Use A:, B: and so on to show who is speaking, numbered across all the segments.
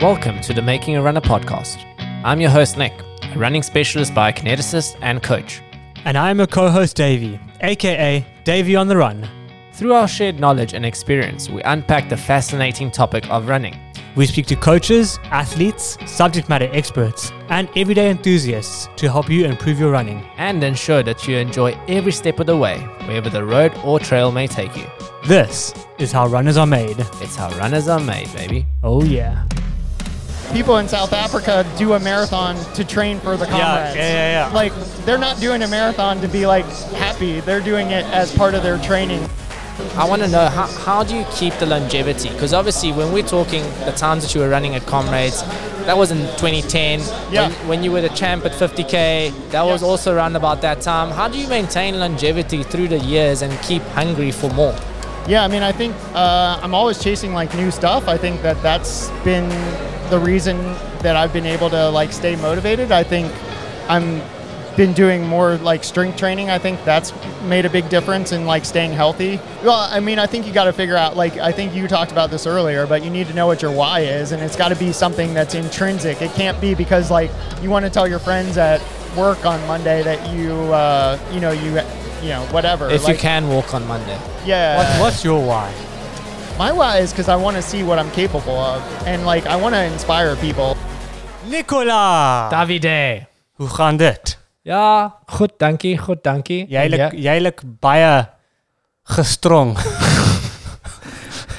A: Welcome to the Making a Runner podcast. I'm your host, Nick, a running specialist biokineticist and coach.
B: And I'm a co host, Davey, aka Davey on the Run.
A: Through our shared knowledge and experience, we unpack the fascinating topic of running.
B: We speak to coaches, athletes, subject matter experts, and everyday enthusiasts to help you improve your running.
A: and ensure that you enjoy every step of the way, wherever the road or trail may take you.
B: This is how runners are made.
A: It's how runners are made, baby.
B: Oh, yeah.
C: People in South Africa do a marathon to train for the comrades.
B: yeah, yeah, yeah.
C: Like they're not doing a marathon to be like happy. They're doing it as part of their training.
A: I want to know how, how do you keep the longevity? Because obviously, when we're talking the times that you were running at Comrades, that was in 2010.
C: Yeah.
A: When, when you were the champ at 50k, that was
C: Yeah.
A: also around about that time. How do you maintain longevity through the years and keep hungry for more?
C: Yeah, I mean, I think uh, I'm always chasing like new stuff. I think that that's been the reason that I've been able to like stay motivated. I think I'm been doing more like strength training. I think that's made a big difference in like staying healthy. Well, I mean, I think you got to figure out like I think you talked about this earlier, but you need to know what your why is, and it's got to be something that's intrinsic. It can't be because like you want to tell your friends at work on Monday that you uh, you know you you know whatever.
A: If you can walk on Monday.
C: Yeah.
B: What, what's your why?
C: My why is because I want to see what I'm capable of, and like I want to inspire people.
B: Nicola!
A: Davide.
B: Hoe gaan dit?
A: Ja, goed, dankie, goed, dankie.
B: Jy lyk
A: Ja.
B: jy lyk baie gestrong.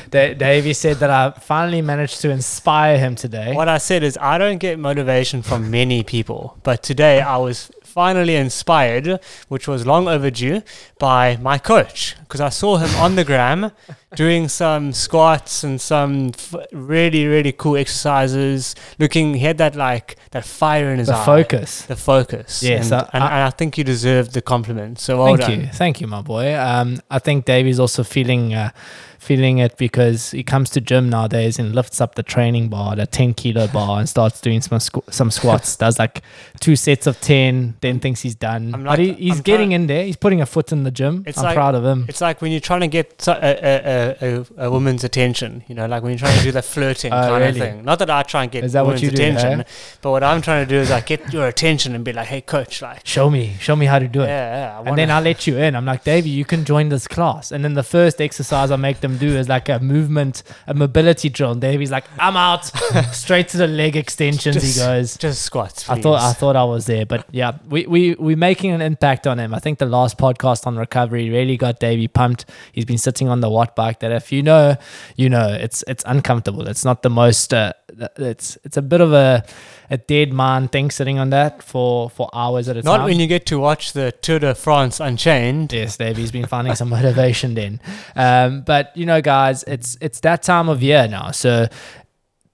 A: Da- Davey said that I finally managed to inspire him today.
B: what I said is I don't get motivation from many people, but today I was finally inspired, which was long overdue, by my coach because I saw him on the gram doing some squats and some f- really really cool exercises. Looking, he had that like that fire in his eye.
A: The
B: eye.
A: focus.
B: The focus.
A: Yes,
B: and,
A: I-
B: and,
A: I-
B: and I think you deserve the compliment. So well
A: Thank
B: done.
A: you, thank you, my boy. Um, I think Davey's also feeling uh, feeling it because he comes to gym nowadays and lifts up the training bar, the ten kilo bar, and starts doing some squ- some squats. does like two sets of ten, then thinks he's done.
B: I'm
A: but he, he's
B: I'm
A: getting in there. He's putting a foot in the gym.
B: It's
A: I'm
B: like-
A: proud of him.
B: It's like when you're trying to get a, a, a, a, woman's attention, you know, like when you're trying to do the flirting
A: Oh,
B: kind
A: really?
B: of thing. Not that I try and get
A: Is that what
B: women's
A: do,
B: attention,
A: eh?
B: but what I'm trying to do is like get your attention and be like, hey, coach, like,
A: Show me, show me how to do it.
B: yeah. I
A: And then I let you in. I'm like, Davey, you can join this class. And then the first exercise I make them do is like a movement, a mobility drill. And Davey's like, I'm out. Straight to the leg extensions.
B: Just-
A: he goes.
B: just squats.
A: I thought I thought I was there, but yeah, we we we're making an impact on him. I think the last podcast on recovery really got Davey pumped. He's been sitting on the watt bike. That if you know, you know, it's it's uncomfortable. It's not the most. Uh, it's it's a bit of a a dead man thing sitting on that for for hours at a
B: Not
A: time.
B: Not when you get to watch the Tour de France Unchained.
A: Yes, Davey's been finding some motivation then. Um, but you know, guys, it's it's that time of year now. So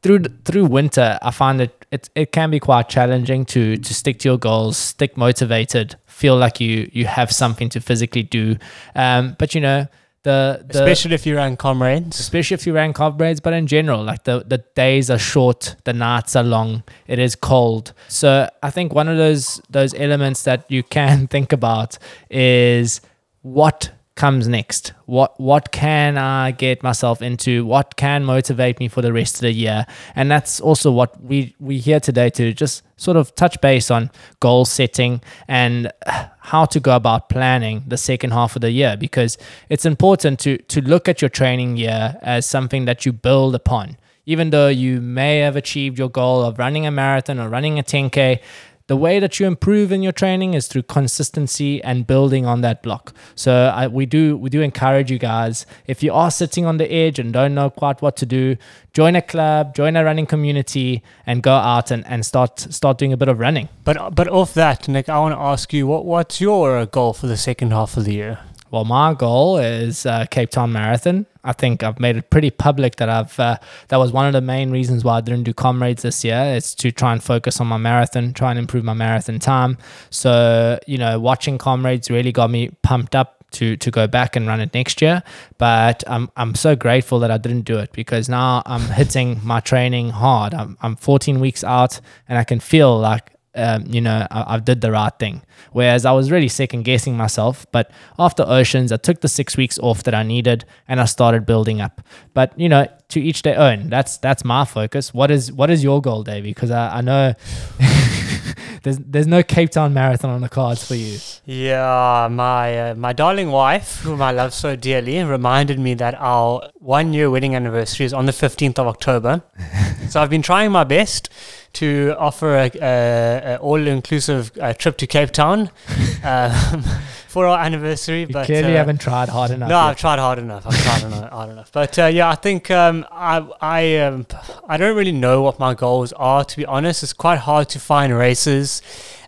A: through through winter, I find it it, it can be quite challenging to to stick to your goals, stick motivated, feel like you you have something to physically do. Um, but you know, the, the
B: Especially if you run comrades.
A: especially if you ran comrades, but in general, like the, the days are short, the nights are long, it is cold. So I think one of those those elements that you can think about is what comes next. What what can I get myself into? What can motivate me for the rest of the year? And that's also what we we here today to just sort of touch base on goal setting and how to go about planning the second half of the year because it's important to to look at your training year as something that you build upon even though you may have achieved your goal of running a marathon or running a 10k the way that you improve in your training is through consistency and building on that block. So I, we do we do encourage you guys if you are sitting on the edge and don't know quite what to do, join a club, join a running community, and go out and, and start start doing a bit of running.
B: But but off that, Nick, I want to ask you what what's your goal for the second half of the year?
A: Well, my goal is uh, Cape Town Marathon. I think I've made it pretty public that I've uh, that was one of the main reasons why I didn't do comrades this year. It's to try and focus on my marathon, try and improve my marathon time. So you know, watching comrades really got me pumped up to to go back and run it next year. But I'm I'm so grateful that I didn't do it because now I'm hitting my training hard. I'm I'm 14 weeks out and I can feel like um, you know, I, I did the right thing. Whereas I was really second guessing myself. But after Oceans, I took the six weeks off that I needed and I started building up. But you know, to each their own. That's that's my focus. What is what is your goal, Davey? Because I, I know there's there's no Cape Town marathon on the cards for you.
B: Yeah, my uh, my darling wife, whom I love so dearly, reminded me that our one year wedding anniversary is on the 15th of October. so I've been trying my best to offer a, a, a all inclusive uh, trip to Cape Town. Um, for our anniversary.
A: You
B: but
A: clearly
B: uh,
A: haven't tried hard enough.
B: No,
A: yet.
B: I've tried hard enough. I've tried hard enough. But uh, yeah, I think um, I I um, I don't really know what my goals are. To be honest, it's quite hard to find races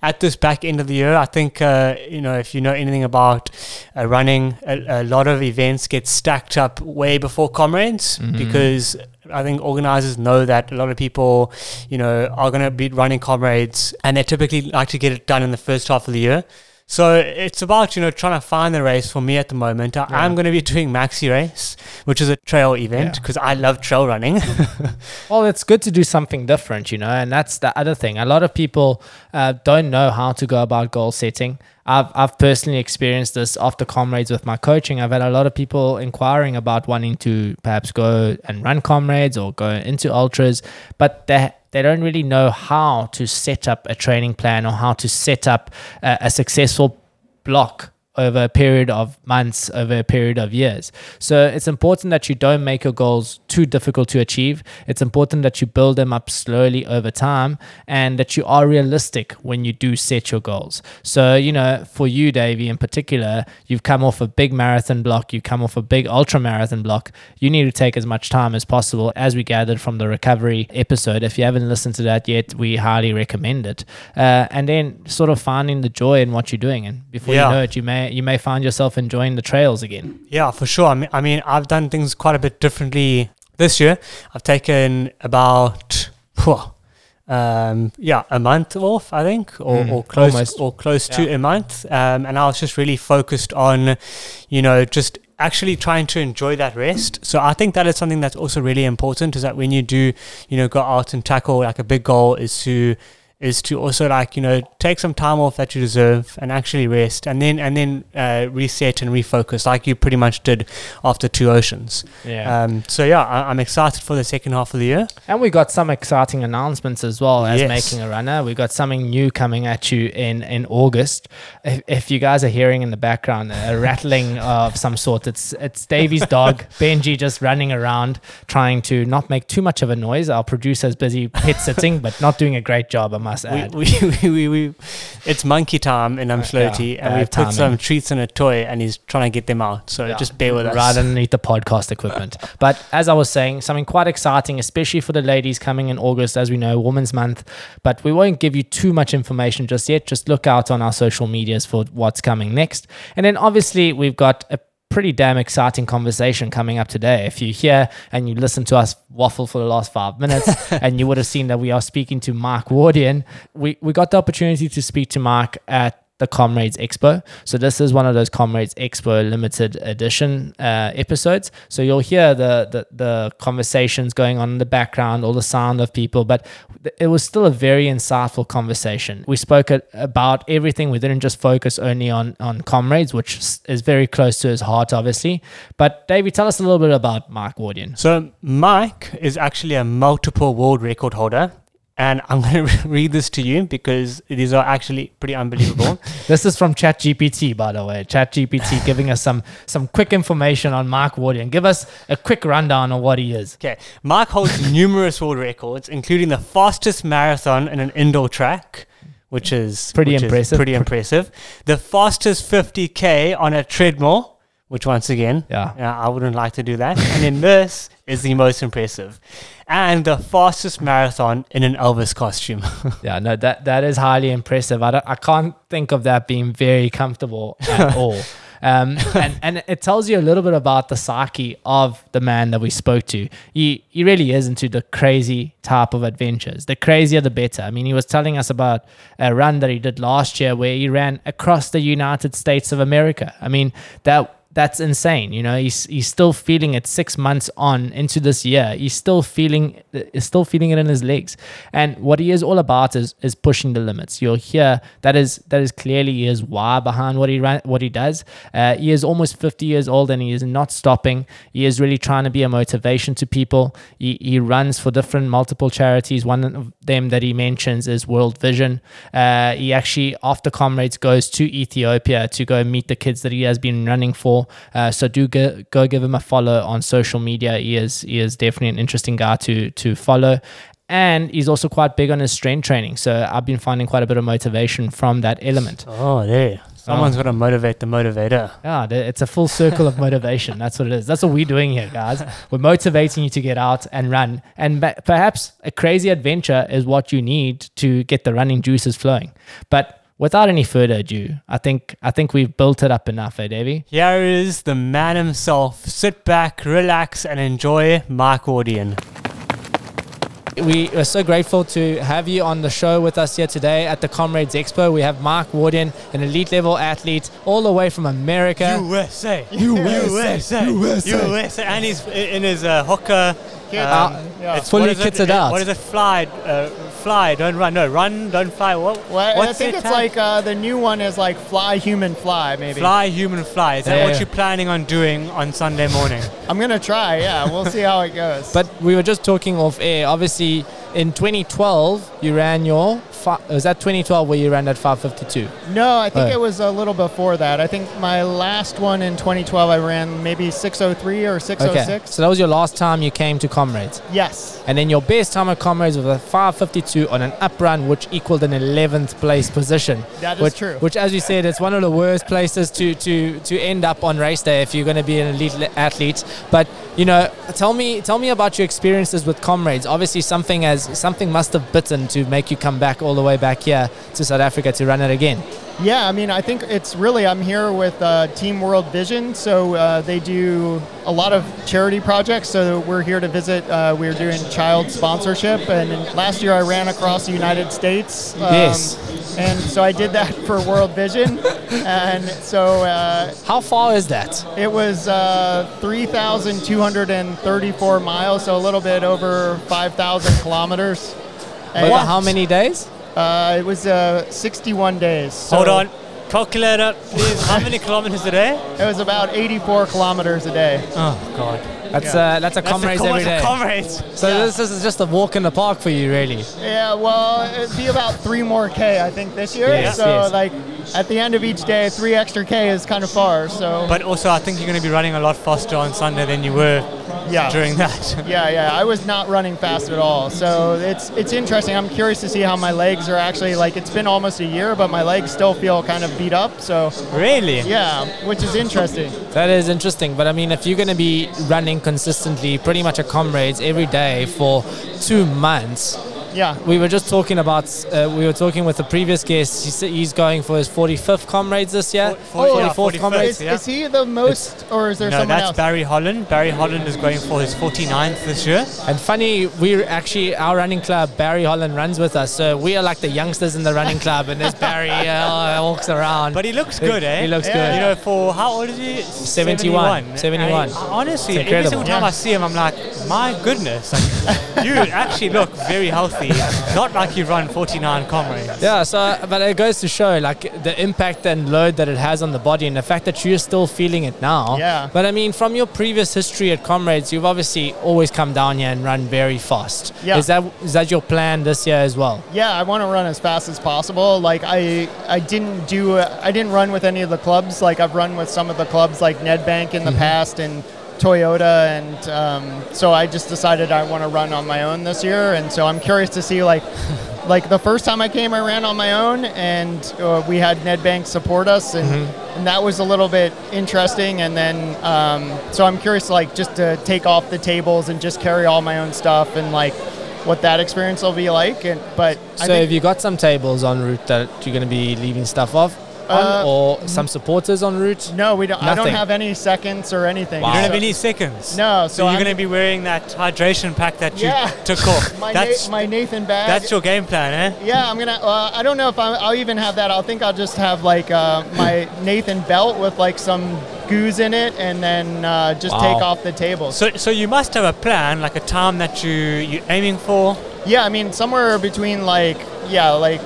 B: at this back end of the year. I think uh, you know if you know anything about uh, running, a, a lot of events get stacked up way before comrades
A: Mhm.
B: because. I think organizers know that a lot of people, you know, are going to be running comrades, and they typically like to get it done in the first half of the year. So it's about you know trying to find the race for me at the moment. I,
A: Yeah.
B: I'm going to be doing Maxi Race, which is a trail event
A: Yeah.
B: because I love trail running.
A: Well, it's good to do something different, you know, and that's the other thing. A lot of people uh, don't know how to go about goal setting. I've, I've personally experienced this after comrades with my coaching. I've had a lot of people inquiring about wanting to perhaps go and run comrades or go into ultras, but they they don't really know how to set up a training plan or how to set up a, a successful block over a period of months, over a period of years. So it's important that you don't make your goals too difficult to achieve. It's important that you build them up slowly over time and that you are realistic when you do set your goals. So, you know, for you, Davey, in particular, you've come off a big marathon block, you come off a big ultra marathon block. You need to take as much time as possible, as we gathered from the recovery episode. If you haven't listened to that yet, we highly recommend it. Uh, and then sort of finding the joy in what you're doing. And before
B: Yeah.
A: you know it, you may you may find yourself enjoying the trails again.
B: Yeah, for sure. I mean, I mean, I've done things quite a bit differently this year. I've taken about, phew, um, yeah, a month off, I think, or,
A: Mm,
B: or close,
A: almost.
B: or close to a month. Um, and I was just really focused on, you know, just actually trying to enjoy that rest. So I think that is something that's also really important. Is that when you do, you know, go out and tackle like a big goal, is to is to also like you know take some time off that you deserve and actually rest and then and then uh, reset and refocus like you pretty much did after two oceans
A: Yeah.
B: um, so yeah I, i'm excited for the second half of the year
A: And we got some exciting announcements as well as
B: Yes.
A: making a runner. We got something new coming at you in in August. If, if you guys are hearing in the background a rattling of some sort, it's it's Davey's dog Benji just running around trying to not make too much of a noise. Our producer's busy pet sitting, but not doing a great job, I must add.
B: we, we, we, we, it's monkey time in Umdloti
A: yeah,
B: and we've put some treats in a toy and he's trying to get them out so
A: Yeah.
B: just bear with us
A: Right underneath the podcast equipment. But as I was saying, something quite exciting, especially for the ladies coming in August, as we know, Women's Month. But we won't give you too much information just yet. Just look out on our social medias for what's coming next. And then obviously, we've got a pretty damn exciting conversation coming up today. If you hear and you listen to us waffle for the last five minutes, and you would have seen that we are speaking to Mike Wardian, we, we got the opportunity to speak to Mike at the Comrades Expo. So this is one of those Comrades Expo limited edition uh, episodes. So you'll hear the, the the conversations going on in the background, all the sound of people, but it was still a very insightful conversation. We spoke about everything. We didn't just focus only on on Comrades, which is very close to his heart, obviously. But Davey, tell us a little bit about Mike Wardian.
B: So Mike is actually a multiple world record holder. And I'm going to read this to you because these are actually pretty unbelievable.
A: This is from ChatGPT, by the way. ChatGPT giving us some some quick information on Mike Wardian. Give us a quick rundown on what he is.
B: okay. Mike holds numerous world records, including the fastest marathon in an indoor track, which is
A: Pretty
B: which is
A: impressive.
B: pretty impressive. The fastest 50K on a treadmill, which once again,
A: Yeah.
B: Yeah, I wouldn't like to do that. and then this is the most impressive. And the fastest marathon in an Elvis costume.
A: Yeah, no, that that is highly impressive. I don't, I can't think of that being very comfortable at all. Um, and and it tells you a little bit about the psyche of the man that we spoke to. He he really is into the crazy type of adventures. The crazier, the better. I mean, he was telling us about a run that he did last year where he ran across the United States of America. I mean, that that's insane. You know, he's he's still feeling it six months on into this year. He's still feeling is still feeling it in his legs. And what he is all about is is pushing the limits. You'll hear that is that is clearly his why behind what he ran, what he does. Uh, he is almost 50 years old and he is not stopping. He is really trying to be a motivation to people. He, he runs for different multiple charities. One of them that he mentions is World Vision. Uh, he actually after comrades goes to Ethiopia to go meet the kids that he has been running for. Uh, so do go, go give him a follow on social media. He is he is definitely an interesting guy to to follow. And he's also quite big on his strength training. So I've been finding quite a bit of motivation from that element.
B: Oh, there. Someone's got to motivate the motivator.
A: Yeah, it's a full circle of motivation. That's what it is. That's what we're doing here, guys. We're motivating you to get out and run. And perhaps a crazy adventure is what you need to get the running juices flowing. But without any further ado, I think I think we've built it up enough, eh, Davey?
B: Here is the man himself. Sit back, relax, and enjoy Mike Wardian.
A: We are so grateful to have you on the show with us here today at the Comrades Expo. We have Mike Wardian, an elite level athlete, all the way from America.
B: USA.
C: USA.
B: USA.
C: USA.
B: USA. And he's in his uh, Hoka.
C: Kit.
A: Uh,
C: Yeah.
B: it's-
A: Fully
B: what is it?
A: kitted out.
B: What is it? Fly, uh, fly, don't run. No, run, don't fly. What?
C: Well, I think it's
B: tag?
C: like uh, the new one is like fly human fly maybe.
B: Fly, human fly. Is that
A: Yeah,
B: what you're planning on doing on Sunday morning?
C: I'm gonna try. Yeah, we'll see how it goes.
A: But we were just talking off air. Obviously, in 2012, you ran your. Fi- was that 2012 where you ran at 552?
C: no, I think
A: Oh.
C: it was a little before that. I think my last one in 2012, I ran maybe 603 or 606.
A: Okay. So that was your last time you came to Comrades.
C: Yes.
A: And then your best time at Comrades was a 552 on an up run, which equaled an 11th place position.
C: That is
A: which,
C: true.
A: Which, as you said, it's one of the worst places to, to, to end up on race day if you're going to be an elite athlete. But you know, tell me tell me about your experiences with Comrades. Obviously, something as something must have bitten to make you come back all the way back here to South Africa to run it again.
C: Yeah, I mean, I think it's really, I'm here with uh, Team World Vision. So uh, they do a lot of charity projects. So we're here to visit. Uh, we're doing child sponsorship. And last year I ran across the United States. um,
A: Yes.
C: And so I did that for World Vision. And so uh,
A: How far is that?
C: it was uh, 3,234 miles, so a little bit over 5,000 kilometers. And
A: Over how many days?
C: Uh, it was uh, 61 days. So
B: Hold on. Calculator, please. How many kilometers a day?
C: It was about 84 kilometers a day.
B: Oh, God.
A: That's
C: Yeah.
A: uh, that's a
B: That's
A: Comrades every day.
B: Comrades.
A: so
C: Yeah.
A: this is just a walk in the park for you, really.
C: Yeah, well, it'd be about three more K, I think, this year.
A: Yes,
C: so,
A: yes.
C: like, at the end of each day, three extra K is kind of far. So,
B: But also, I think you're going to be running a lot faster on Sunday than you were
C: yeah.
B: during that.
C: yeah, yeah, I was not running fast at all. So it's it's interesting. I'm curious to see how my legs are actually like. It's been almost a year, but my legs still feel kind of beat up. So
B: really?
C: yeah, which is interesting.
A: That is interesting. But I mean, if you're going to be running consistently, pretty much at Comrades every day for two months,
C: Yeah.
A: we were just talking about, uh, we were talking with the previous guest. He said he's going for his 45th Comrades this year.
B: For- for- yeah,
A: 44th
B: 45th,
A: Comrades.
C: Is,
B: yeah.
C: is he the most, or is there
B: No,
C: someone
B: that's? Barry Holland. Barry Holland is going for his 49th this year.
A: And funny, we're actually, our running club, Barry Holland runs with us. So we are like the youngsters in the running club. And there's Barry uh, walks around.
B: But he looks good, eh?
A: He looks
C: Yeah.
A: good.
B: You know, for how old is he?
A: 71. 71.
B: And honestly, every single time
C: Yeah.
B: I see him, I'm like, my goodness, like, you actually look very healthy. Not like you run 49 comrades.
A: Yeah, so but it goes to show like the impact and load that it has on the body, and the fact that you're still feeling it now.
C: Yeah.
A: But I mean, from your previous history at Comrades, you've obviously always come down here and run very fast.
C: Yeah.
A: Is that is that your plan this year as well?
C: Yeah, I want to run as fast as possible. Like I, I didn't do, I didn't run with any of the clubs. Like I've run with some of the clubs, like Nedbank in the mm-hmm. past and Toyota, and um, so I just decided I want to run on my own this year. And so I'm curious to see like, like the first time I came, I ran on my own, and uh, we had Nedbank support us, and, and that was a little bit interesting. And then, um, so I'm curious, like just to take off the tables and just carry all my own stuff and like what that experience will be like. And but I
A: So
C: think,
A: have you got some tables en route that you're going to be leaving stuff off on,
C: Uh,
A: or some supporters en route?
C: no, we don't. I don't have any seconds or anything.
A: Wow.
B: You don't have any seconds.
C: No,
B: So,
C: so
B: you're
C: I'm-
B: going to be wearing that hydration pack that you
C: Yeah.
B: took off.
C: my,
B: that's
C: Na- my Nathan bag.
B: that's your game plan, eh?
C: yeah, I'm gonna. Uh, I don't know if I'm, I'll even have that. I'll think I'll just have like uh, my Nathan belt with like some goose in it, and then uh, just
A: Wow.
C: take off the table.
B: So, so you must have a plan, like a time that you you're aiming for.
C: Yeah, I mean somewhere between like yeah, like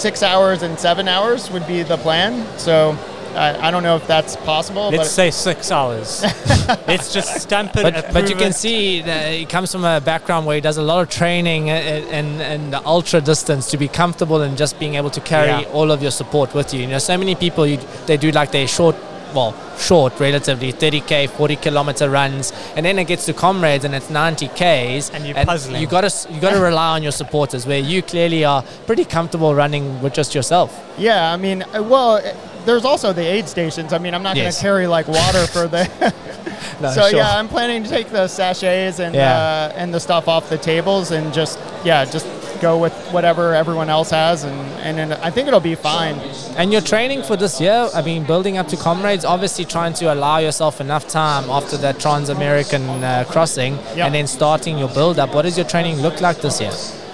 C: six hours and seven hours would be the plan. So I, I don't know if that's possible.
B: Let's
C: but
B: say six hours. Let's just stamp it.
A: But, but you can
B: it.
A: see that he comes from a background where he does a lot of training and, and, and the ultra distance to be comfortable and just being able to carry
B: Yeah.
A: all of your support with you. You know, so many people you, they do like their short, well, short relatively, 30k, 40 kilometer runs, and then it gets to comrades and it's 90ks,
B: And you're puzzling.
A: You got to you got to rely on your supporters, where you clearly are pretty comfortable running with just yourself.
C: yeah, I mean, uh, well, uh, there's also the aid stations. I mean, I'm not gonna carry like water for the.
A: No,
C: so
A: sure.
C: yeah, I'm planning to take the sachets and
A: Yeah.
C: uh, and the stuff off the tables and just yeah, just go with whatever everyone else has, and and then I think it'll be fine.
A: And your training for this year, I mean, building up to comrades, obviously trying to allow yourself enough time after that Trans-American uh, crossing,
C: Yep.
A: and then starting your build-up. What does your training look like this year?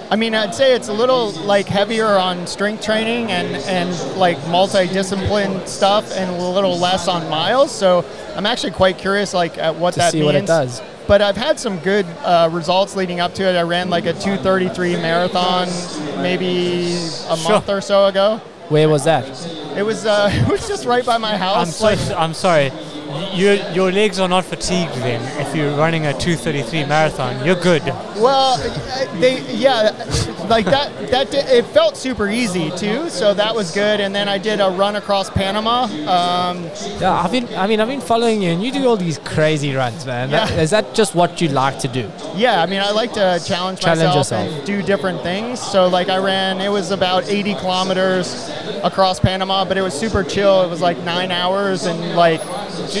C: I mean, I'd say it's a little like heavier on strength training and, and like multi-discipline stuff, and a little less on miles. So I'm actually quite curious, like at what
A: To
C: that
A: see
C: means.
A: what it does.
C: But I've had some good uh, results leading up to it. I ran like a 2:33 marathon, maybe a
B: Sure.
C: month or so ago.
A: Where was that?
C: It was uh, it was just right by my
B: I'm
C: house.
B: so
C: like,
B: I'm sorry. Your your legs are not fatigued then. If you're running a 2:33 marathon, you're good.
C: Well, uh, they yeah, like that that di- it felt super easy too, so that was good. And then I did a run across Panama. Um,
A: Yeah, I've been. I mean, I've been following you, and you do all these crazy runs, man.
C: Yeah.
A: Is that just what you like to do?
C: yeah, I mean, I like to challenge,
A: Challenge
C: myself
A: yourself.
C: and do different things. So like I ran, it was about 80 kilometers across Panama, but it was super chill. It was like nine hours and like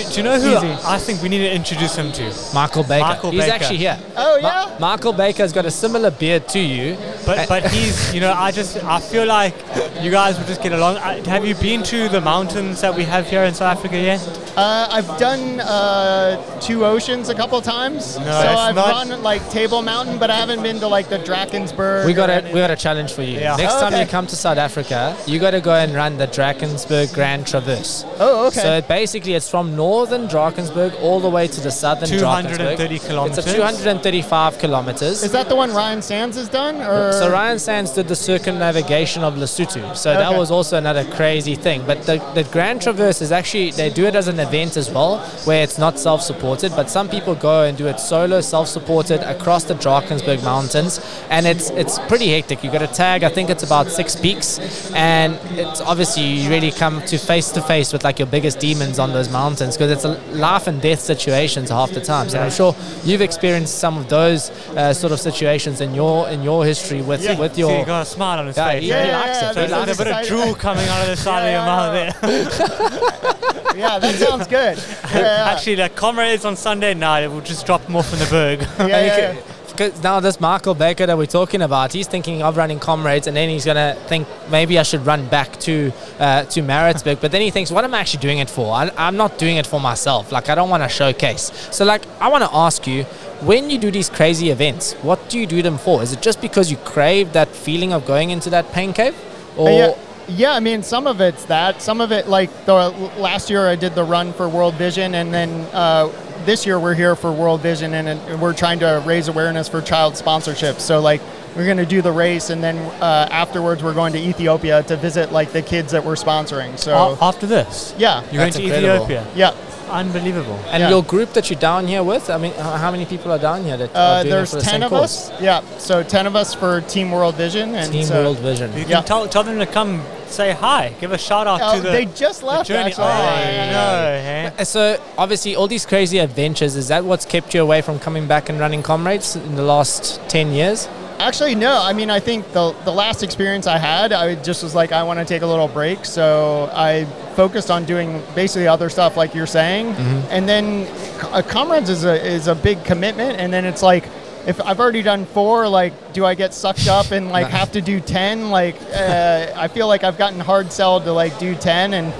B: Do, do you know who
C: Easy.
B: I think we need to introduce him to?
A: Michael Baker.
B: Michael
A: He's
B: Baker.
A: actually here.
C: Oh,
A: Ma-
C: yeah?
A: Michael Baker's got a similar beard to you.
B: But but he's you know I just I feel like you guys would just get along. I- Have you been to the mountains that we have here in South Africa yet?
C: Uh, I've done uh, two oceans a couple times. so I've
B: not-
C: run like Table Mountain, but I haven't been to like the Drakensberg.
A: We got a we got a challenge for you.
B: Yeah.
A: Next
C: Oh,
A: time you come to South Africa, you got to go and run the Drakensberg Grand Traverse.
C: Oh, okay.
A: So basically, it's from northern Drakensberg all the way to the southern
B: 230
A: Drakensberg.
B: kilometers.
A: It's a 235 kilometers.
C: Is that the one Ryan Sandes has done? Or
A: So Ryan Sandes did the circumnavigation of Lesotho. So that was also another crazy thing. But the, the Grand Traverse is actually, they do it as an event as well, where it's not self-supported, but some people go and do it solo, self-supported across the Drakensberg Mountains. And it's it's pretty hectic. You've got to tag, I think it's about six peaks. And it's obviously, you really come to face to face with like your biggest demons on those mountains because it's a life and death situations half the times. And I'm sure you've experienced some of those uh, sort of situations in your in your history with
C: Yeah.
A: with
B: See, you
A: your
B: got a smile on his
A: Yeah,
B: face.
A: he-
C: Yeah,
A: he
C: yeah,
A: likes
C: yeah,
A: it.
B: So
A: He
C: that's-
B: there's a bit of drool coming out of the side
C: Yeah,
B: of your mouth there.
C: yeah, that sounds good. Yeah, yeah.
B: Actually, like comrades on Sunday night, we'll just drop them off in the berg.
C: yeah,
A: And you
C: yeah,
A: can-
C: yeah.
A: Because now this Michael Baker that we're talking about, he's thinking of running comrades, and then he's gonna think maybe I should run back to uh, to Maritzburg. But then he thinks, what am I actually doing it for? I, I'm not doing it for myself. Like I don't want to showcase. So like I want to ask you, when you do these crazy events, what do you do them for? Is it just because you crave that feeling of going into that pain cave, or
C: yeah, yeah. I mean, some of it's that. Some of it, like the last year, I did the run for World Vision, and then uh, this year we're here for World Vision, and, and we're trying to raise awareness for child sponsorship. So like. We're going to do the race, and then uh, afterwards, we're going to Ethiopia to visit like the kids that we're sponsoring. So,
B: A- After this,
C: yeah,
B: you're
A: That's
B: going to
A: incredible.
B: Ethiopia.
C: yeah.
B: Unbelievable.
A: and
C: yeah.
A: your group that you're down here with? I mean, how many people are down here that
C: Uh,
A: are doing
C: there's
A: for the
C: 10
A: same
C: of
A: cause?
C: us. Yeah, so 10 of us for Team World Vision. And
A: Team
C: so,
A: World Vision.
B: You can
C: Yeah.
B: tell, tell them to come say hi. Give a shout out
C: Oh,
B: to the,
C: they just
B: the
C: left,
B: journey.
C: actually.
B: Oh,
C: Yeah,
B: no, hey?
A: Uh, So obviously, all these crazy adventures is that what's kept you away from coming back and running comrades in the last ten years?
C: Actually, no. I mean, I think the the last experience I had, I just was like, I want to take a little break. So I focused on doing basically other stuff, like you're saying. And then uh, comrades is a is a big commitment. And then it's like, if I've already done four, like, do I get sucked up and like have to do ten? Like, uh, I feel like I've gotten hard sell to like do ten, and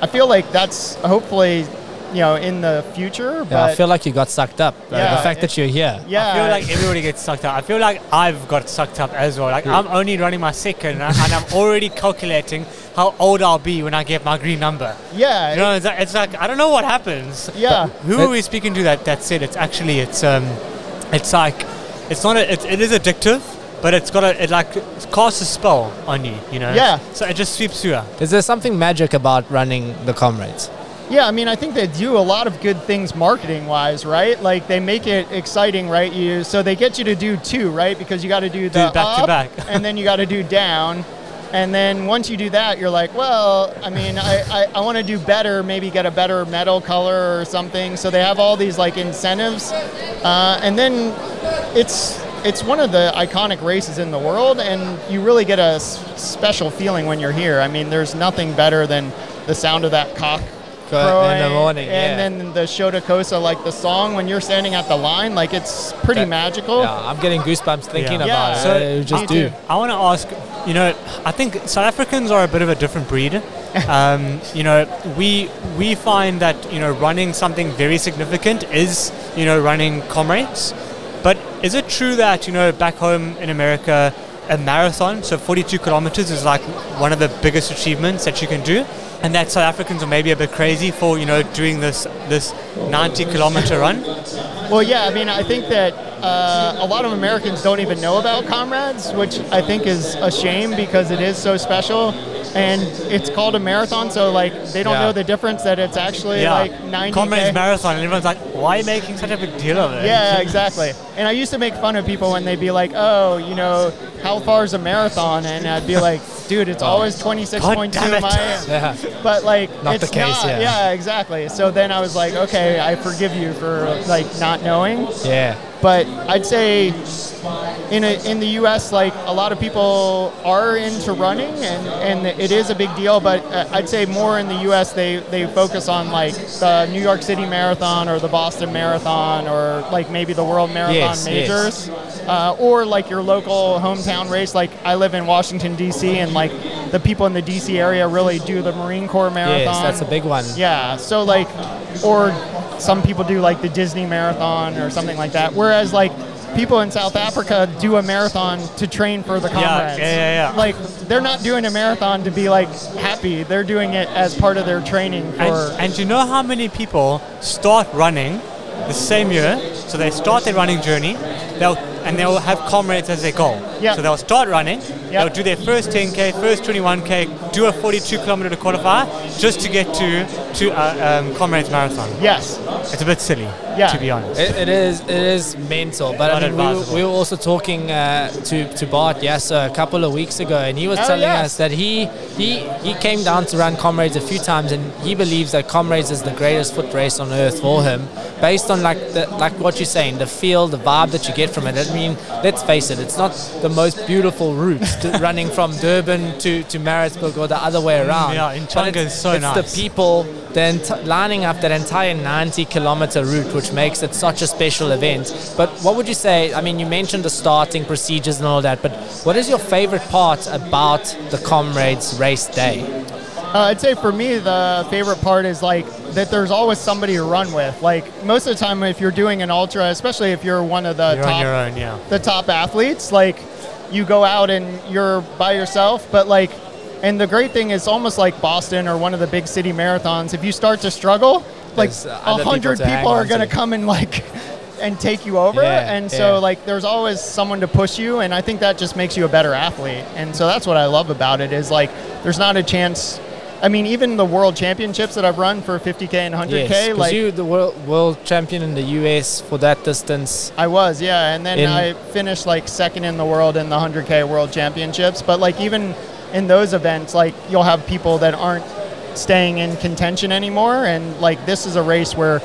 C: I feel like that's hopefully you know, in the future.
A: Yeah, I feel like you got sucked up.
C: Yeah,
A: the fact
C: it-
A: that you're here.
C: yeah,
B: I feel like everybody gets sucked up. I feel like I've got sucked up as well. Like I'm only running my second, and, I, and I'm already calculating how old I'll be when I get my green number.
C: yeah,
B: You know, it's like, it's like I don't know what happens.
C: yeah.
B: Who
A: It-
B: are we speaking to that that said it's actually it's um it's like it's not a, it, it is addictive, but it's got a it like casts a spell on you. You know.
C: Yeah.
B: So it just sweeps through.
A: Is there something magic about running the comrades?
C: Yeah, I mean, I think they do a lot of good things marketing wise, right? Like they make it exciting, right? You so they get you to do two, right? Because you got to do the
B: Do back to
C: up,
B: back.
C: and then you got to do down, and then once you do that, you're like, well, I mean, I, I, I want to do better, maybe get a better metal color or something. So they have all these like incentives, uh, and then it's it's one of the iconic races in the world, and you really get a s- special feeling when you're here. I mean, there's nothing better than the sound of that cock
A: in the morning,
C: and
A: yeah.
C: then the Shosholoza, like the song when you're standing at the line, like it's pretty
A: That-
C: magical.
A: Yeah, I'm getting goosebumps thinking
B: Yeah.
A: about
C: Yeah.
A: it.
B: So,
A: Uh, you just do.
B: I want to ask, you know, I think South Africans are a bit of a different breed. um, you know, we we find that you know running something very significant is you know running comrades. But is it true that you know back home in America, a marathon, so 42 kilometers, is like one of the biggest achievements that you can do, and that South Africans are maybe a bit crazy for you know doing this this 90 kilometer run?
C: Well, yeah, I mean, I think that uh, a lot of Americans don't even know about Comrades, which I think is a shame because it is so special. And it's called a marathon, so like they don't
A: Yeah.
C: know the difference that it's actually
B: Yeah,
C: like 90
B: comrades marathon, and everyone's like, why making such a big deal of it?
C: Yeah, exactly. And I used to make fun of people when they'd be like, "Oh, you know, how far is a marathon?" And I'd be like, "Dude, it's oh. always 26.2 miles."
A: Yeah.
C: But like,
A: Not the case,
C: not.
A: yeah.
C: exactly. So then I was like, "Okay, I forgive you for like not knowing."
A: Yeah.
C: But I'd say in a, in the U.S., like a lot of people are into running, and, and it is a big deal. But uh, I'd say more in the U.S. they they focus on like the New York City Marathon or the Boston Marathon or like maybe the World Marathon
A: Yes, yes.
C: majors, uh, or like your local hometown race. Like I live in Washington D.C. and like the people in the D.C. area really do the Marine Corps Marathon.
A: Yes, that's a big one.
C: Yeah, so like, or some people do like the Disney Marathon or something like that. Whereas like people in South Africa do a marathon to train for the
B: Yeah, yeah, yeah, yeah.
C: Like they're not doing a marathon to be like happy. They're doing it as part of their training for.
B: And, and you know how many people start running the same year? So they start their running journey, they'll and they'll have comrades as their goal.
C: Yeah.
B: So they'll start running,
C: Yeah.
B: they'll do their first 10k, first 21k, do a 42 kilometer to qualify, just to get to to uh, um, comrades marathon.
C: yes.
B: It's a bit silly,
C: Yeah.
B: to be honest.
A: It, it is it is mental, but
B: Not
A: I mean, we, were- we were also talking uh, to to Bart Yasso a couple of weeks ago, and he was
C: Oh,
A: telling
C: yes.
A: us that he he he came down to run Comrades a few times, and he believes that Comrades is the greatest foot race on earth for him, based on like the, like what you're saying, the feel, the vibe that you get from it. I mean, let's face it, it's not the most beautiful route to running from Durban to to Maritzburg or the other way mm, around.
B: yeah, in Changa
A: it's-
B: is so
A: it's
B: nice.
A: the people then lining up that entire 90 kilometer route, which makes it such a special event. But what would you say? I mean, you mentioned the starting procedures and all that, but what is your favorite part about the Comrades race day?
C: Uh, I'd say for me, the favorite part is like that there's always somebody to run with. Like most of the time, if you're doing an ultra, especially if you're one of the
B: You're
C: top
B: own, yeah.
C: the top athletes. Like you go out and you're by yourself, but like, and the great thing is almost like Boston or one of the big city marathons. If you start to struggle, like
A: uh,
C: a
A: other people
C: hundred people, are going to
A: to.
C: come and like and take you over.
A: Yeah,
C: and so
A: yeah.
C: like there's always someone to push you, and I think that just makes you a better athlete. And so that's what I love about it is like there's not a chance. I mean, even the world championships that I've run for 50k and 100k,
A: Yes,
C: like
A: you the world, world champion in the US for that distance.
C: I was, yeah, and then
A: In-
C: I finished like second in the world in the 100k World Championships. But like even in those events, like you'll have people that aren't staying in contention anymore, and like this is a race where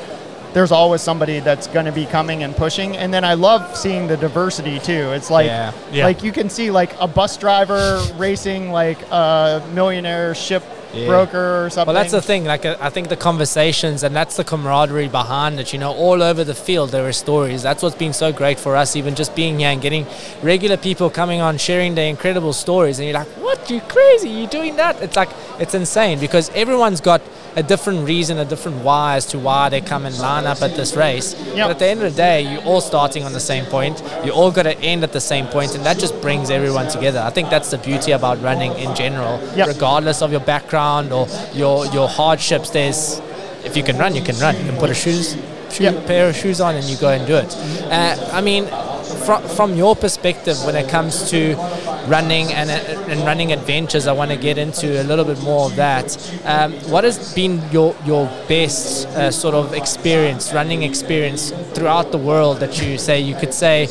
C: there's always somebody that's going to be coming and pushing. And then I love seeing the diversity too. It's like
A: Yeah.
B: Yeah.
C: like you can see like a bus driver racing like a millionaire ship
A: Yeah.
C: broker or something.
A: Well, that's the thing. Like, uh, I think the conversations and that's the camaraderie behind it. You know, all over the field there are stories. That's what's been so great for us, even just being here and getting regular people coming on, sharing their incredible stories. And you're like, "What? You crazy? You're doing that?" It's like it's insane because everyone's got a different reason, a different why as to why they come and line up at this race.
C: Yep.
A: But at the end of the day, you're all starting on the same point. You all got to end at the same point, and that just brings everyone together. I think that's the beauty about running in general,
C: Yep.
A: regardless of your background or your your hardships. There's if you can run, you can run. You can put a shoes, shoe,
C: Yep.
A: pair of shoes on, and you go and do it. Uh, I mean, from from your perspective, when it comes to running and and running adventures, I want to get into a little bit more of that. Um, what has been your your best uh, sort of experience, running experience throughout the world that you say you could say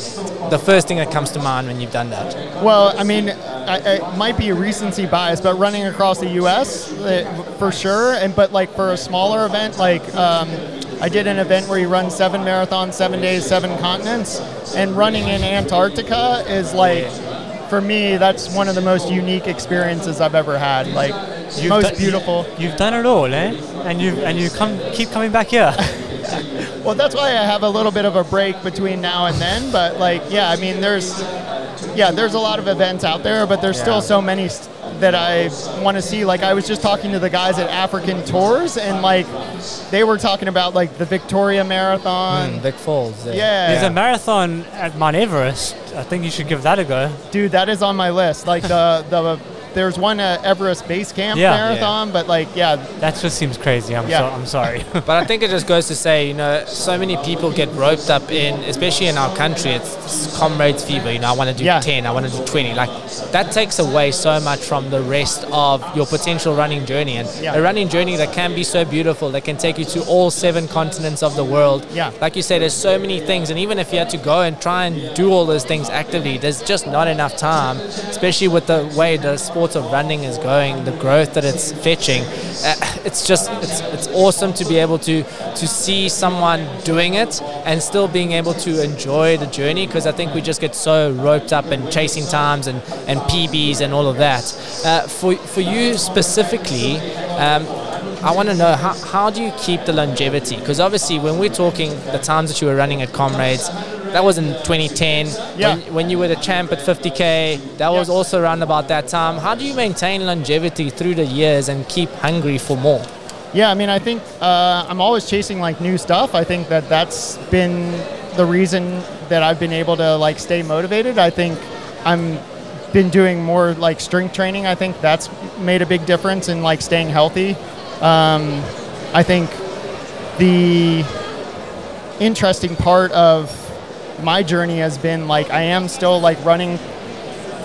A: the first thing that comes to mind when you've done that?
C: Well, I mean, I, it might be a recency bias, but running across the U.S. uh, for sure. And but like for a smaller event, like um, I did an event where you run seven marathons, seven days, seven continents, and running in Antarctica is like, for me, that's one of the most unique experiences I've ever had. Like
B: You've
C: most
B: done-
C: beautiful.
B: You've done it all, eh? And you and you come keep coming back here.
C: Well, that's why I have a little bit of a break between now and then. But like, yeah, I mean, there's, yeah, there's a lot of events out there, but there's
A: Yeah.
C: still so many s- that I want to see. Like, I was just talking to the guys at African Tours, and like, they were talking about like the Victoria Marathon.
A: Mm, Vic Falls. there.
C: Yeah.
B: There's a marathon at Mount Everest. I think you should give that a go.
C: Dude, that is on my list. Like the the there's one at Everest Base Camp
B: Yeah.
C: Marathon, but like, yeah,
B: That just seems crazy. I'm
C: Yeah.
B: so, I'm sorry.
A: But I think it just goes to say, you know, so many people get roped up in, especially in our country, it's, it's comrades fever. You know, I want to do
C: Yeah.
A: 10, I want to do 20. Like, that takes away so much from the rest of your potential running journey. And
C: Yeah.
A: a running journey that can be so beautiful, that can take you to all seven continents of the world.
C: Yeah.
A: Like you said, there's so many things. And even if you had to go and try and do all those things actively, there's just not enough time, especially with the way the sport of running is going, the growth that it's fetching. Uh, it's just, it's, it's awesome to be able to, to see someone doing it and still being able to enjoy the journey because I think we just get so roped up in chasing times and, and PBs and all of that. Uh, for, for you specifically, um, I want to know how, how do you keep the longevity? Because obviously, when we're talking the times that you were running at Comrades, that was in 2010.
C: Yeah.
A: When, when you were the champ at 50k, that was
C: Yeah.
A: also around about that time. How do you maintain longevity through the years and keep hungry for more?
C: Yeah, I mean, I think uh, I'm always chasing like new stuff. I think that that's been the reason that I've been able to like stay motivated. I think I'm been doing more like strength training. I think that's made a big difference in like staying healthy. Um, I think the interesting part of my journey has been like I am still like running.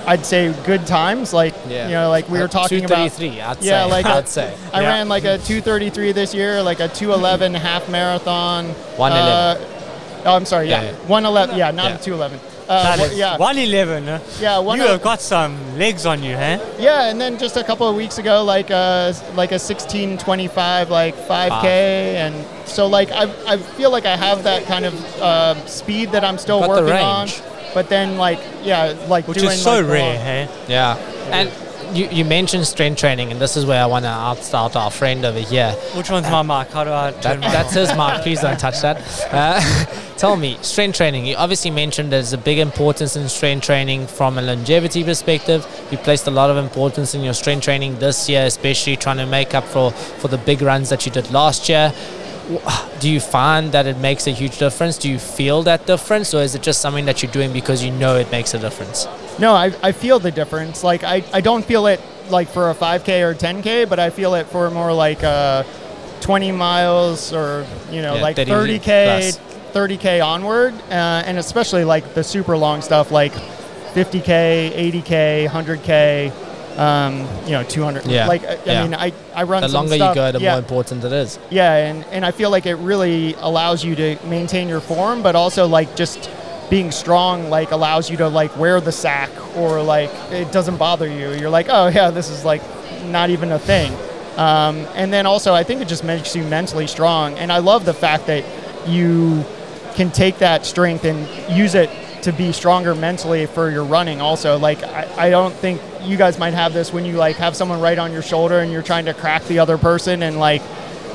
C: I'd say good times, like
A: Yeah.
C: you know, like we were talking about.
A: 233, I'd
C: Yeah,
A: say.
C: like
A: I'd say.
C: I
B: Yeah.
C: ran like a 233 this year, like a 211 half marathon.
A: 111.
C: Uh, oh, I'm sorry. Yeah,
A: Yeah, yeah.
C: 111. Yeah, not a 211. Uh,
B: That
C: yeah,
B: 111. uh,
C: yeah, one.
B: you have got some legs on you, huh?
C: yeah, and then just a couple of weeks ago, like uh, like a 1625, like 5K, and so like I, I feel like I have that kind of uh, speed that I'm still
A: Got the
C: working on.
A: range.
C: But then like yeah, like
B: Which
C: doing
B: is so
C: like,
B: rare, hey?
A: Yeah. And you, you mentioned strength training, and this is where I want to outstart our friend over here.
B: Which one's my mark? How do I
A: That, that's his mark. Please don't touch that. Uh, tell me, strength training. You obviously mentioned there's a big importance in strength training from a longevity perspective. You placed a lot of importance in your strength training this year, especially trying to make up for, for the big runs that you did last year. Do you find that it makes a huge difference? Do you feel that difference, or is it just something that you're doing because you know it makes a difference?
C: No, I, I feel the difference. Like I, I don't feel it like for a 5K or 10K, but I feel it for more like uh, 20 miles or you know
A: Yeah,
C: like
A: 30
C: 30K,
A: plus.
C: 30K onward, uh, and especially like the super long stuff like 50K, 80K, 100K, um, you know 200.
A: Yeah,
C: Like I,
A: yeah.
C: I mean, I, I run
A: The
C: some
A: longer
C: stuff-
A: you go, the
C: yeah,
A: more important it is.
C: yeah, and, and I feel like it really allows you to maintain your form, but also like just being strong like allows you to like wear the sack or like it doesn't bother you. You're like, oh yeah, this is like not even a thing. Um, and then also I think it just makes you mentally strong. And I love the fact that you can take that strength and use it to be stronger mentally for your running also like I, I don't think you guys might have this when you like have someone right on your shoulder and you're trying to crack the other person and like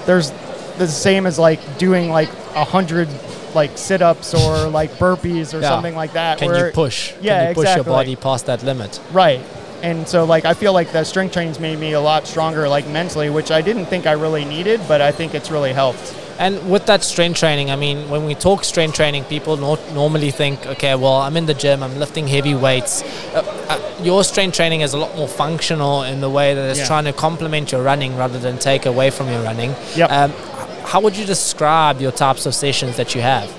C: there's the same as like doing like a hundred like sit-ups or like burpees or
A: Yeah.
C: something like that
A: Can
C: where
A: you push?
C: Yeah,
A: Can you push
C: exactly.
A: your body past that limit?
C: right and so like I feel like the strength training's made me a lot stronger, like mentally, which I didn't think I really needed, but I think it's really helped.
A: And with that strength training, I mean, when we talk strength training, people nor- normally think, okay, well, I'm in the gym, I'm lifting heavy weights. Uh, uh, your strength training is a lot more functional in the way that it's
C: Yeah.
A: trying to complement your running rather than take away from your running.
C: Yep.
A: Um, how would you describe your types of sessions that you have?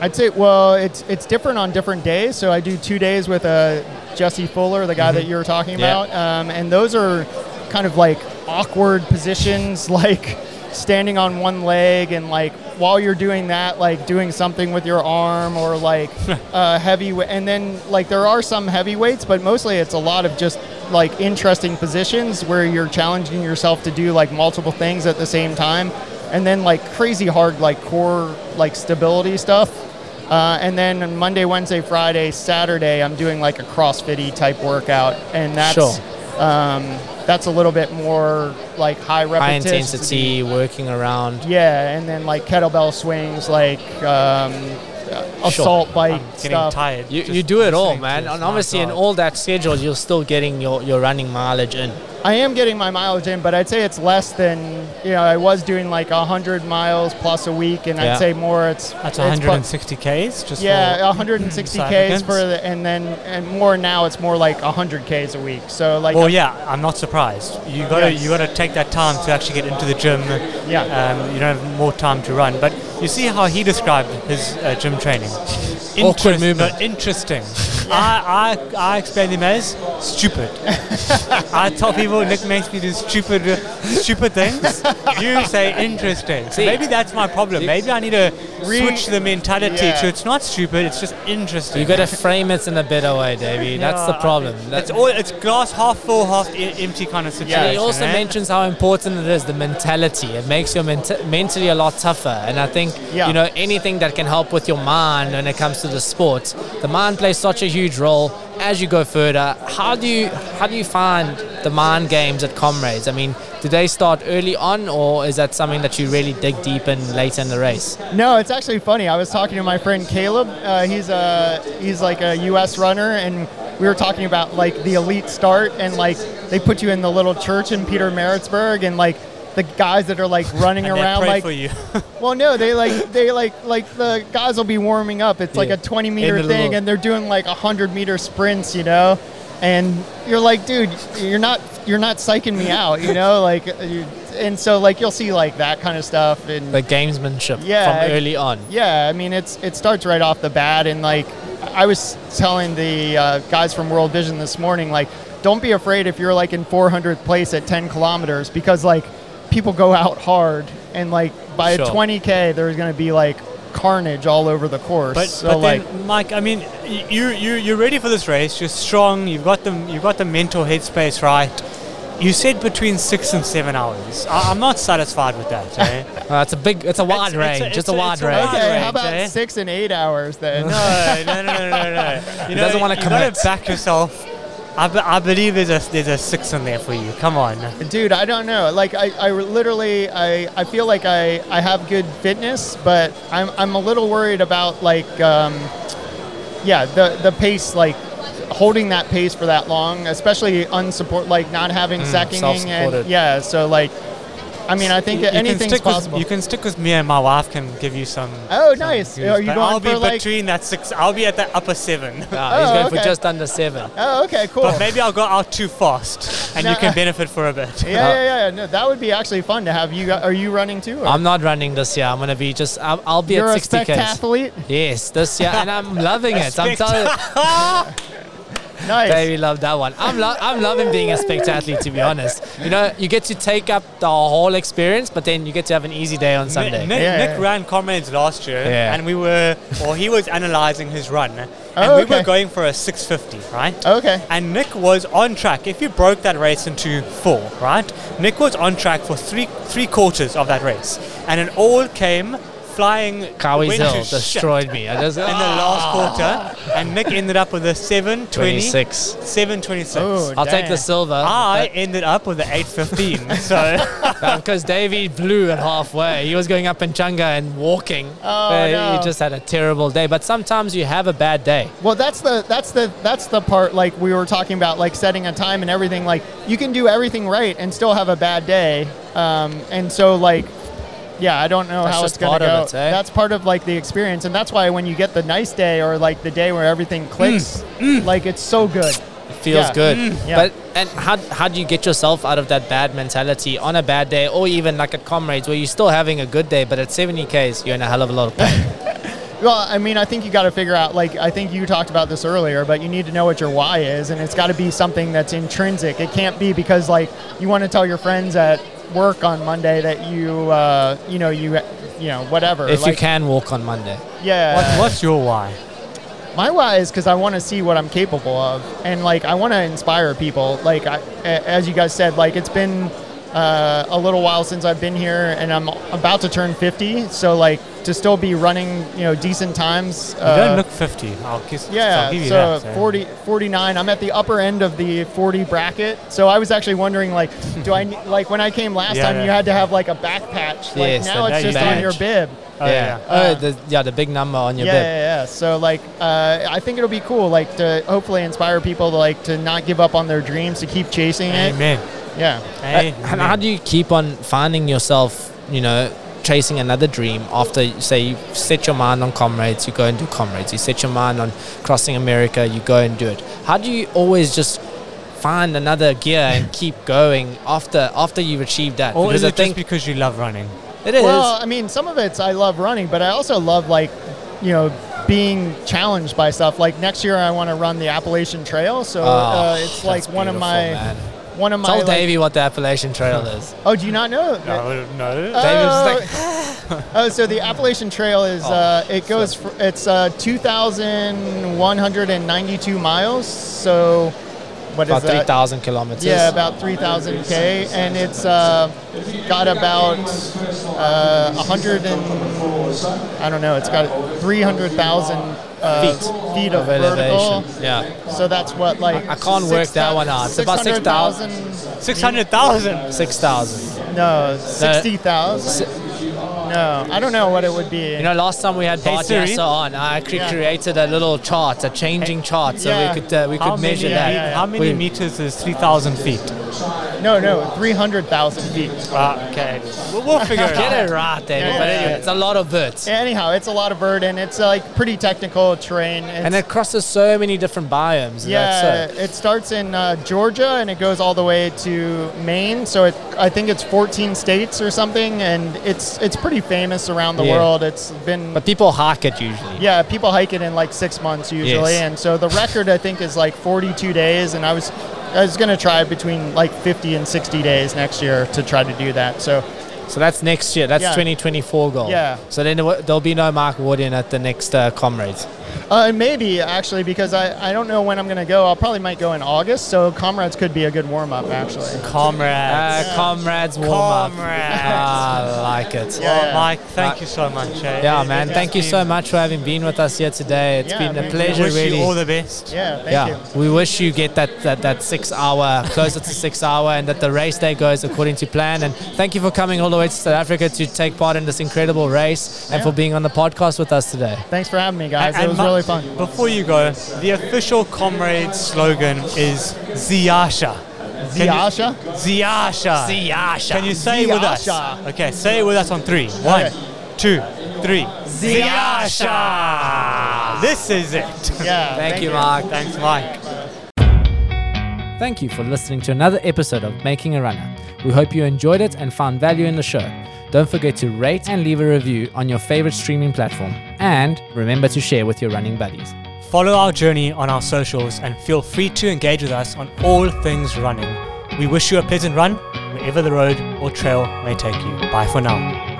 C: I'd say, well, it's it's different on different days. So I do two days with uh, Jesse Fuller, the guy that you were talking
A: Yeah.
C: about, um, and those are kind of like awkward positions, like standing on one leg and like while you're doing that, like doing something with your arm or like uh, heavy. And then like there are some heavy weights, but mostly it's a lot of just like interesting positions where you're challenging yourself to do like multiple things at the same time and then like crazy hard like core like stability stuff uh, and then monday wednesday friday saturday i'm doing like a CrossFitty type workout and that's
A: Sure.
C: Um, that's a little bit more like high
A: High
C: repetition
A: intensity, working around.
C: yeah and then like kettlebell swings like um, assault bike
B: I'm getting
C: stuff
B: tired.
A: You, you do it all, man. And obviously, in all that schedule, you're still getting your, your running mileage in.
C: I am getting my mileage in, but I'd say it's less than you know. I was doing like hundred miles plus a week, and
A: Yeah.
C: I'd say more. It's
B: That's
C: it's
B: 160 Ks. Just
C: Yeah, 160
B: South
C: Ks for the, and then and more now. It's more like 100 Ks a week. So like,
B: Well, yeah, I'm not surprised. You gotta
C: Yes.
B: you gotta take that time to actually get into the gym.
C: Yeah.
B: Um, you don't have more time to run, but you see how he described his uh, gym training.
A: Awkward
B: Interest-
A: movement.
B: interesting. I, I I explain him as stupid. I tell people Nick makes me do stupid stupid things. You say interesting. So maybe that's my problem. Maybe I need to switch the mentality
C: Yeah.
B: to it's not stupid. It's just interesting.
A: You got to frame it in a better way, Davey. That's the problem.
B: That's
A: That's
B: all. It's glass half full, half empty kind of situation. Yeah.
A: he also
B: eh?
A: mentions how important it is the mentality. It makes you ment- mentally a lot tougher. And I think
C: Yeah.
A: you know anything that can help with your mind when it comes to the sport, the mind plays such a huge role as you go further. How do you how do you find the mind games at Comrades? I mean, do they start early on, or is that something that you really dig deep in later in the race?
C: no, it's actually funny. I was talking to my friend Caleb. Uh, he's a he's like a U.S. runner, and we were talking about like the elite start, and like they put you in the little church in Pietermaritzburg, and like the guys that are like running around like. Well, no, they like they like like the guys will be warming up. It's like a 20 meter thing,
A: little-
C: and they're doing like 100 meter sprints, you know. And you're like, dude, you're not you're not psyching me out, you know, like. You, and so like you'll see like that kind of stuff, and
A: The gamesmanship
C: Yeah,
A: from early on.
C: yeah, I mean it's it starts right off the bat, and like I was telling the uh, guys from World Vision this morning, like don't be afraid if you're like in 400th place at 10 kilometers because like people go out hard, and like by
A: Sure.
C: 20k there's gonna be like carnage all over the course.
B: But,
C: so
B: but
C: like
B: then, Mike, I mean, you you you're ready for this race. You're strong. You've got the you've got the mental headspace right. You said between six and seven hours. I, I'm not satisfied with that. Eh?
A: Uh, it's a big, it's a wide
B: It's- it's a-
A: range.
B: it's
A: It's a
B: a-
A: wide range.
C: okay,
B: range,
C: how about
B: eh?
C: six and eight hours then?
B: no, no, no, no, no, no. You know,
A: doesn't wanna commit.
B: you gotta back yourself. I, be, I believe there's a there's a six in there for you. Come on.
C: Dude, I don't know. Like I, I literally I, I feel like I, I have good fitness, but I'm I'm a little worried about like um, yeah, the the pace like holding that pace for that long, especially unsupport like not having seconding and yeah, so like I mean I think
B: You- you can
C: anything's
B: stick with-
C: possible.
B: you can stick with me, and my wife can give you some.
C: Oh,
B: some
C: nice.
B: goose,
C: Are you going
B: I'll be
C: like-
B: between that six. I'll be at the upper seven.
A: Nah, he's
C: Oh,
A: going
C: okay.
A: for just under seven.
C: oh, okay, cool.
B: But maybe I'll go out too fast, and you can benefit for a bit.
C: yeah, uh, yeah, yeah. No, that would be actually fun to have you. gu- Are you running too? or-
A: I'm not running this year. I'm going to be just, I'll, I'll be
C: You're
A: at
C: a
A: 60
C: spec
A: Ks.
C: athlete.
A: Yes, this year, and I'm loving it. I'm telling you,
C: Nice.
A: Davey loved that one. I'm, lo- I'm loving being a spectathlete, to be honest. You know, you get to take up the whole experience, but then you get to have an easy day on Sunday.
B: Nick, Nick,
C: Yeah,
B: Nick
C: yeah.
B: ran comrades last year,
A: Yeah.
B: and we were, or he was analyzing his run, and
C: Oh,
B: we
C: okay.
B: were going for a 650, right?
C: Okay.
B: And Nick was on track. If you broke that race into four, right? Nick was on track for three three quarters of that race, and it all came flying
A: Cowie's
B: went
A: Hill destroyed me. I just
B: in the last quarter, and Nick ended up with a 720,
A: 26.
B: 726.
C: Oh,
A: I'll take the silver.
B: I ended up with an 815. so
A: because Davey blew at halfway. He was going up Inchanga and walking.
C: Oh,
A: but
C: no.
A: He just had a terrible day. But sometimes you have a bad day.
C: Well, that's the that's the that's the part like we were talking about like setting a time and everything. Like you can do everything right and still have a bad day. Um, and so like, yeah, I don't know
A: That's
C: how it's gonna go.
A: it, eh?
C: That's part of like the experience, and that's why when you get the nice day or like the day where everything mm. clicks, mm. like it's so good.
A: It feels
C: Yeah.
A: good. Mm.
C: yeah.
A: But and how how do you get yourself out of that bad mentality on a bad day, or even like at comrades where you're still having a good day, but at 70 k's you're in a hell of a lot of pain.
C: Well, I mean, I think you got to figure out, like, I think you talked about this earlier, but you need to know what your why is, and it's got to be something that's intrinsic. It can't be because, like, you want to tell your friends at work on Monday that you, uh, you know, you, you know, whatever.
A: if you can walk on Monday.
C: Yeah.
B: what, what's your why?
C: My why is because I want to see what I'm capable of, and like I want to inspire people. Like I, a- as you guys said, like it's been uh, a little while since I've been here, and I'm about to turn 50. So like to still be running, you know, decent times.
B: You
C: uh,
B: don't look 50. I'll kiss,
C: Yeah,
B: I'll give you
C: so
B: that. eh?
C: 40, 49. I'm at the upper end of the 40 bracket. So I was actually wondering, like, do I like when I came last
B: Yeah,
C: time?
B: yeah.
C: You had to have like a back patch. Like
A: Yes,
C: now it's just
B: badge.
C: on your bib.
B: Oh,
A: yeah.
B: yeah.
A: Oh,
C: Uh,
A: the, yeah, the big number on your
C: yeah,
A: bib.
C: yeah, yeah. So like, uh, I think it'll be cool, like to hopefully inspire people to like to not give up on their dreams, to keep chasing it.
B: Amen.
C: Yeah.
B: Amen.
A: And how do you keep on finding yourself, you know, chasing another dream after, say, you set your mind on comrades, you go and do comrades. You set your mind on crossing America, you go and do it. How do you always just find another gear and keep going after after you've achieved that?
B: Or is
A: I
B: it
A: think
B: just because you love running?
A: it is.
C: Well, I mean, some of it's I love running, but I also love like, you know, being challenged by stuff. Like next year, I want to run the Appalachian Trail, so
A: Oh,
C: uh, it's like
A: that's
C: one of my
A: man.
C: One of my.
A: Tell
C: like-
A: Davey what the Appalachian Trail is.
C: oh, do you not know?
B: No, no.
C: Uh,
A: David's
C: Oh,
A: like,
C: oh, so the Appalachian Trail is uh, it goes fr- it's uh, 2,192 miles. So what is
A: about
C: that?
A: 3,000 kilometers.
C: Yeah, about 3,000 k, and it's uh, got about uh, 100 and I don't know. It's got 300,000 uh,
A: Feet
C: feet of,
A: of
C: vertical.
A: elevation. Yeah.
C: So that's what like
A: I can't work that one out. It's about
C: 600,000
B: 600,000.
A: 6,000.
C: No, 60,000. No, I don't know what it would be.
A: You know, last time we had
B: Hey,
A: Bart
B: Siri.
A: Yasso on, I actually
C: Yeah.
A: created a little chart, a changing chart, so
C: Yeah.
A: we could uh, we
B: How
A: could
B: many,
A: measure
C: yeah,
A: that.
B: how many
A: We-
B: meters is 3,000 feet?
C: no, no, 300,000 feet.
B: Ah, okay. We'll, we'll figure it out.
A: Get it right, David. But
C: yeah,
A: anyway,
C: yeah.
A: it's a lot of verts.
C: Anyhow, it's a lot of bird and it's like pretty technical terrain. It's,
A: And it crosses so many different biomes.
C: yeah,
A: so.
C: it starts in uh, Georgia and it goes all the way to Maine. So it, I think it's 14 states or something, and it's it's pretty famous around the
A: Yeah.
C: world. It's been
A: But people hike it usually.
C: yeah, people hike it in like six months usually,
A: Yes.
C: and so the record I think is like 42 days, and I was I was gonna try between like 50 and 60 days next year to try to do that. So
A: So that's next year. That's
C: Yeah.
A: 2024 goal.
C: Yeah.
A: So then there'll be no Mark Wardian at the next uh, Comrades.
C: Uh, maybe actually because I, I don't know when I'm gonna go. I'll probably might go in August, so comrades could be a good warm up actually.
B: Comrades.
A: Uh, Comrades warm up.
B: Comrades.
A: Ah, I like it.
C: Yeah.
B: Well, Mike, thank you so much. eh?
A: Yeah, man.
B: it
A: Thank you so much for having been with us here today. It's
C: Yeah,
A: been a
C: thank
B: We
C: you.
A: pleasure,
B: wish
A: really.
B: you all the best.
C: Yeah, thank
A: yeah,
C: you.
A: we wish you get that, that, that six hour, closer to six hour, and that the race day goes according to plan. And thank you for coming all the way to South Africa to take part in this incredible race and
C: Yeah.
A: for being on the podcast with us today.
C: Thanks for having me, guys.
B: And
C: it was
B: Ma-
C: really fun.
B: Before you go, the official Comrades slogan is Ziyasha. Can you-
C: Ziyasha?
B: Ziasha.
A: Ziyasha.
B: Can you say it with us? Okay, say it with us on three. One,
C: Okay.
B: two, three. Ziyasha. This is it.
C: Yeah.
A: Thank, you, Mark.
B: Thanks, Mike.
A: Thank you for listening to another episode of Making a Runner. We hope you enjoyed it and found value in the show. Don't forget to rate and leave a review on your favorite streaming platform. And remember to share with your running buddies.
B: Follow our journey on our socials and feel free to engage with us on all things running. We wish you a pleasant run wherever the road or trail may take you. Bye for now.